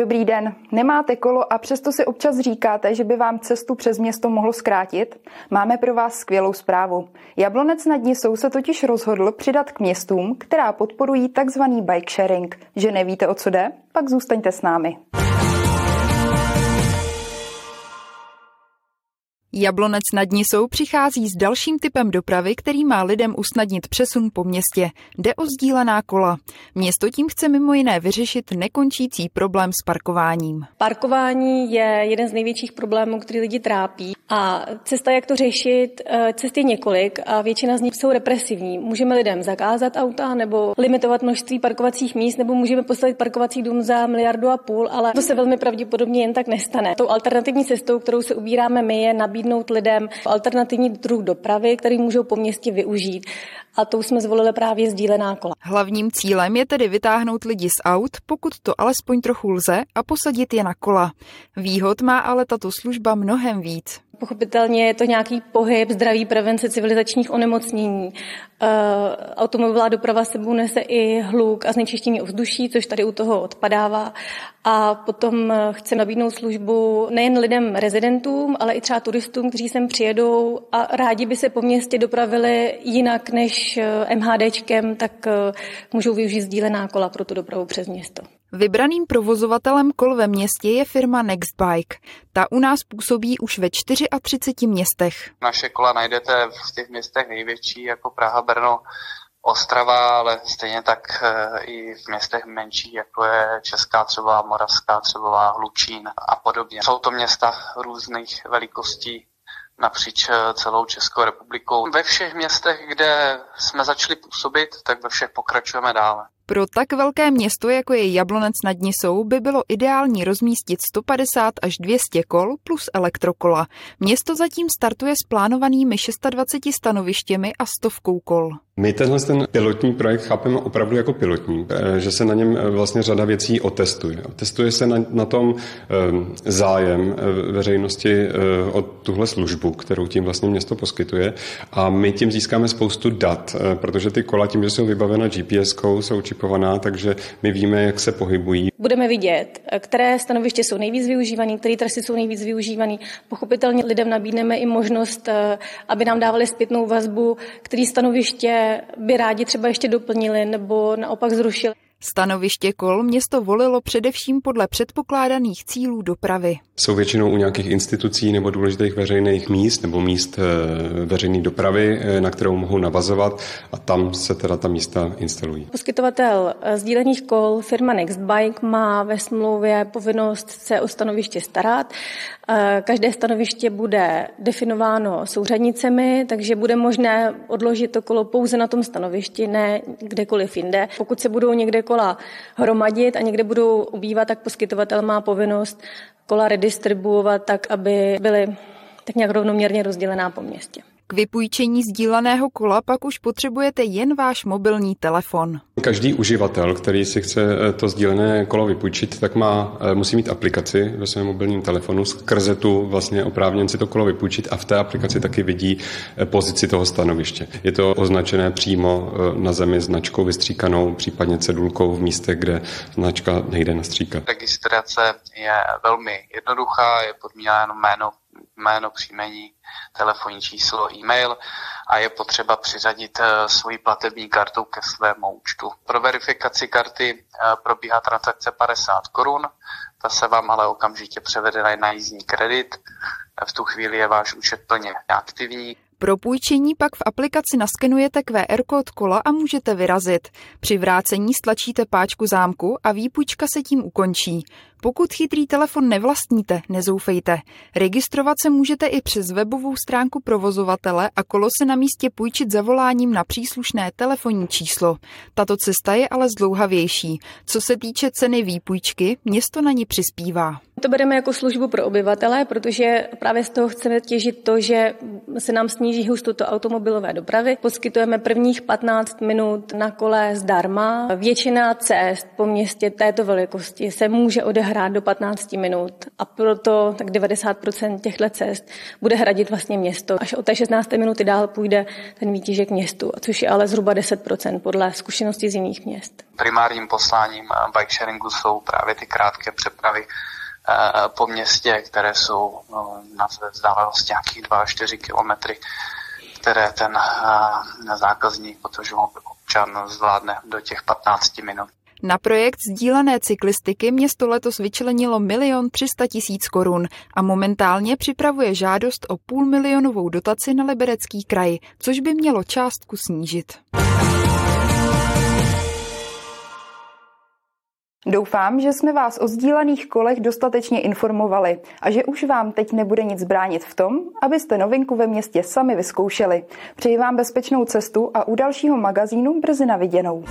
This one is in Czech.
Dobrý den. Nemáte kolo a přesto si občas říkáte, že by vám cestu přes město mohlo zkrátit? Máme pro vás skvělou zprávu. Jablonec nad Nisou se totiž rozhodl přidat k městům, která podporují takzvaný bike sharing. Že nevíte, o co jde? Pak zůstaňte s námi. Jablonec nad Nisou přichází s dalším typem dopravy, který má lidem usnadnit přesun po městě. Jde o sdílená kola. Město tím chce mimo jiné vyřešit nekončící problém s parkováním. Parkování je jeden z největších problémů, který lidi trápí. A cesta, jak to řešit, eh, cest je několik a většina z nich jsou represivní. Můžeme lidem zakázat auta nebo limitovat množství parkovacích míst, nebo můžeme postavit parkovací dům za miliardu a půl, ale to se velmi pravděpodobně jen tak nestane. Tou alternativní cestou, kterou se ubíráme my, je nabídnout nabídnout lidem alternativní druh dopravy, který můžou po městě využít. A tou jsme zvolili právě sdílená kola. Hlavním cílem je tedy vytáhnout lidi z aut, pokud to alespoň trochu lze, a posadit je na kola. Výhod má ale tato služba mnohem víc. Pochopitelně je to nějaký pohyb, zdraví, prevence civilizačních onemocnění. E, automobilová doprava sebou nese i hluk a znečištění ovzduší, což tady u toho odpadává. A potom chce nabídnout službu nejen lidem rezidentům, ale i třeba turistům, kteří sem přijedou a rádi by se po městě dopravili jinak než eh, MHDčkem, tak eh, můžou využít sdílená kola pro tu dopravu přes město. Vybraným provozovatelem kol ve městě je firma Nextbike. Ta u nás působí už ve 34 městech. Naše kola najdete v těch městech největší, jako Praha, Brno, Ostrava, ale stejně tak eh, i v městech menší, jako je Česká třeba, Moravská třeba, Hlučín a podobně. Jsou to města různých velikostí napříč eh, celou Českou republikou. Ve všech městech, kde jsme začali působit, tak ve všech pokračujeme dále. Pro tak velké město, jako je Jablonec nad Nisou, by bylo ideální rozmístit 150 až 200 kol plus elektrokola. Město zatím startuje s plánovanými 620 stanovištěmi a stovkou kol. My tenhle ten pilotní projekt chápeme opravdu jako pilotní, eh, že se na něm eh, vlastně řada věcí otestuje. Otestuje se na, na tom eh, zájem veřejnosti o tuhle službu, kterou tím vlastně město poskytuje a my tím získáme spoustu dat, protože ty kola tím, že jsou vybavena GPS-kou, jsou čipovaná, takže my víme, jak se pohybují. Budeme vidět, které stanoviště jsou nejvíc využívané, které trasy jsou nejvíc využívané. Pochopitelně lidem nabídneme i možnost, aby nám dávali zpětnou vazbu, který stanoviště by rádi třeba ještě doplnili nebo naopak zrušili. Stanoviště kol město volilo především podle předpokládaných cílů dopravy. Jsou většinou u nějakých institucí nebo důležitých veřejných míst nebo míst eh, veřejné dopravy, eh, na kterou mohou navazovat a tam se teda ta místa instalují. Poskytovatel eh, sdílených kol firma Nextbike má ve smlouvě povinnost se o stanoviště starat. Každé stanoviště bude definováno souřadnicemi, takže bude možné odložit to kolo pouze na tom stanovišti, ne kdekoliv jinde. Pokud se budou někde kola hromadit a někde budou ubývat, tak poskytovatel má povinnost kola redistribuovat tak, aby byly tak nějak rovnoměrně rozdělená po městě. K vypůjčení sdíleného kola pak už potřebujete jen váš mobilní telefon. Každý uživatel, který si chce eh, to sdílené kolo vypůjčit, tak má, eh, musí mít aplikaci ve svém mobilním telefonu, skrze tu vlastně oprávněn si to kolo vypůjčit a v té aplikaci taky vidí eh, pozici toho stanoviště. Je to označené přímo na zemi značkou vystříkanou, případně cedulkou v místech, kde značka nejde nastříkat. Registrace je velmi jednoduchá, je podmíněna jenom jméno jméno, příjmení, telefonní číslo, e-mail a je potřeba přiřadit eh, svoji platební kartu ke svému účtu. Pro verifikaci karty eh, probíhá transakce 50 korun, ta se vám ale okamžitě převede na jízdní kredit. V tu chvíli je váš účet plně aktivní. Pro půjčení pak v aplikaci naskenujete QR kód kola a můžete vyrazit. Při vrácení stlačíte páčku zámku a výpůjčka se tím ukončí. Pokud chytrý telefon nevlastníte, nezoufejte. Registrovat se můžete i přes webovou stránku provozovatele a kolo se na místě půjčit zavoláním na příslušné telefonní číslo. Tato cesta je ale zdlouhavější. Co se týče ceny výpůjčky, město na ní přispívá. To bereme jako službu pro obyvatele, protože právě z toho chceme těžit to, že se nám sníží hustota automobilové dopravy. Poskytujeme prvních 15 minut na kole zdarma. Většina cest po městě této velikosti se může odehrát do 15 minut a proto tak 90% těchto cest bude hradit vlastně město. Až od té 16. minuty dál půjde ten výtěžek městu, což je ale zhruba 10% podle zkušeností z jiných měst. Primárním posláním bike sharingu jsou právě ty krátké přepravy po městě, které jsou no, na vzdálenosti nějakých 2-4 kilometry, které ten eh, zákazník, protože občan zvládne do těch 15 minut. Na projekt sdílené cyklistiky město letos vyčlenilo milion 300 tisíc korun a momentálně připravuje žádost o půl milionovou dotaci na Liberecký kraj, což by mělo částku snížit. Doufám, že jsme vás o sdílených kolech dostatečně informovali a že už vám teď nebude nic bránit v tom, abyste novinku ve městě sami vyzkoušeli. Přeji vám bezpečnou cestu a u dalšího magazínu brzy na viděnou.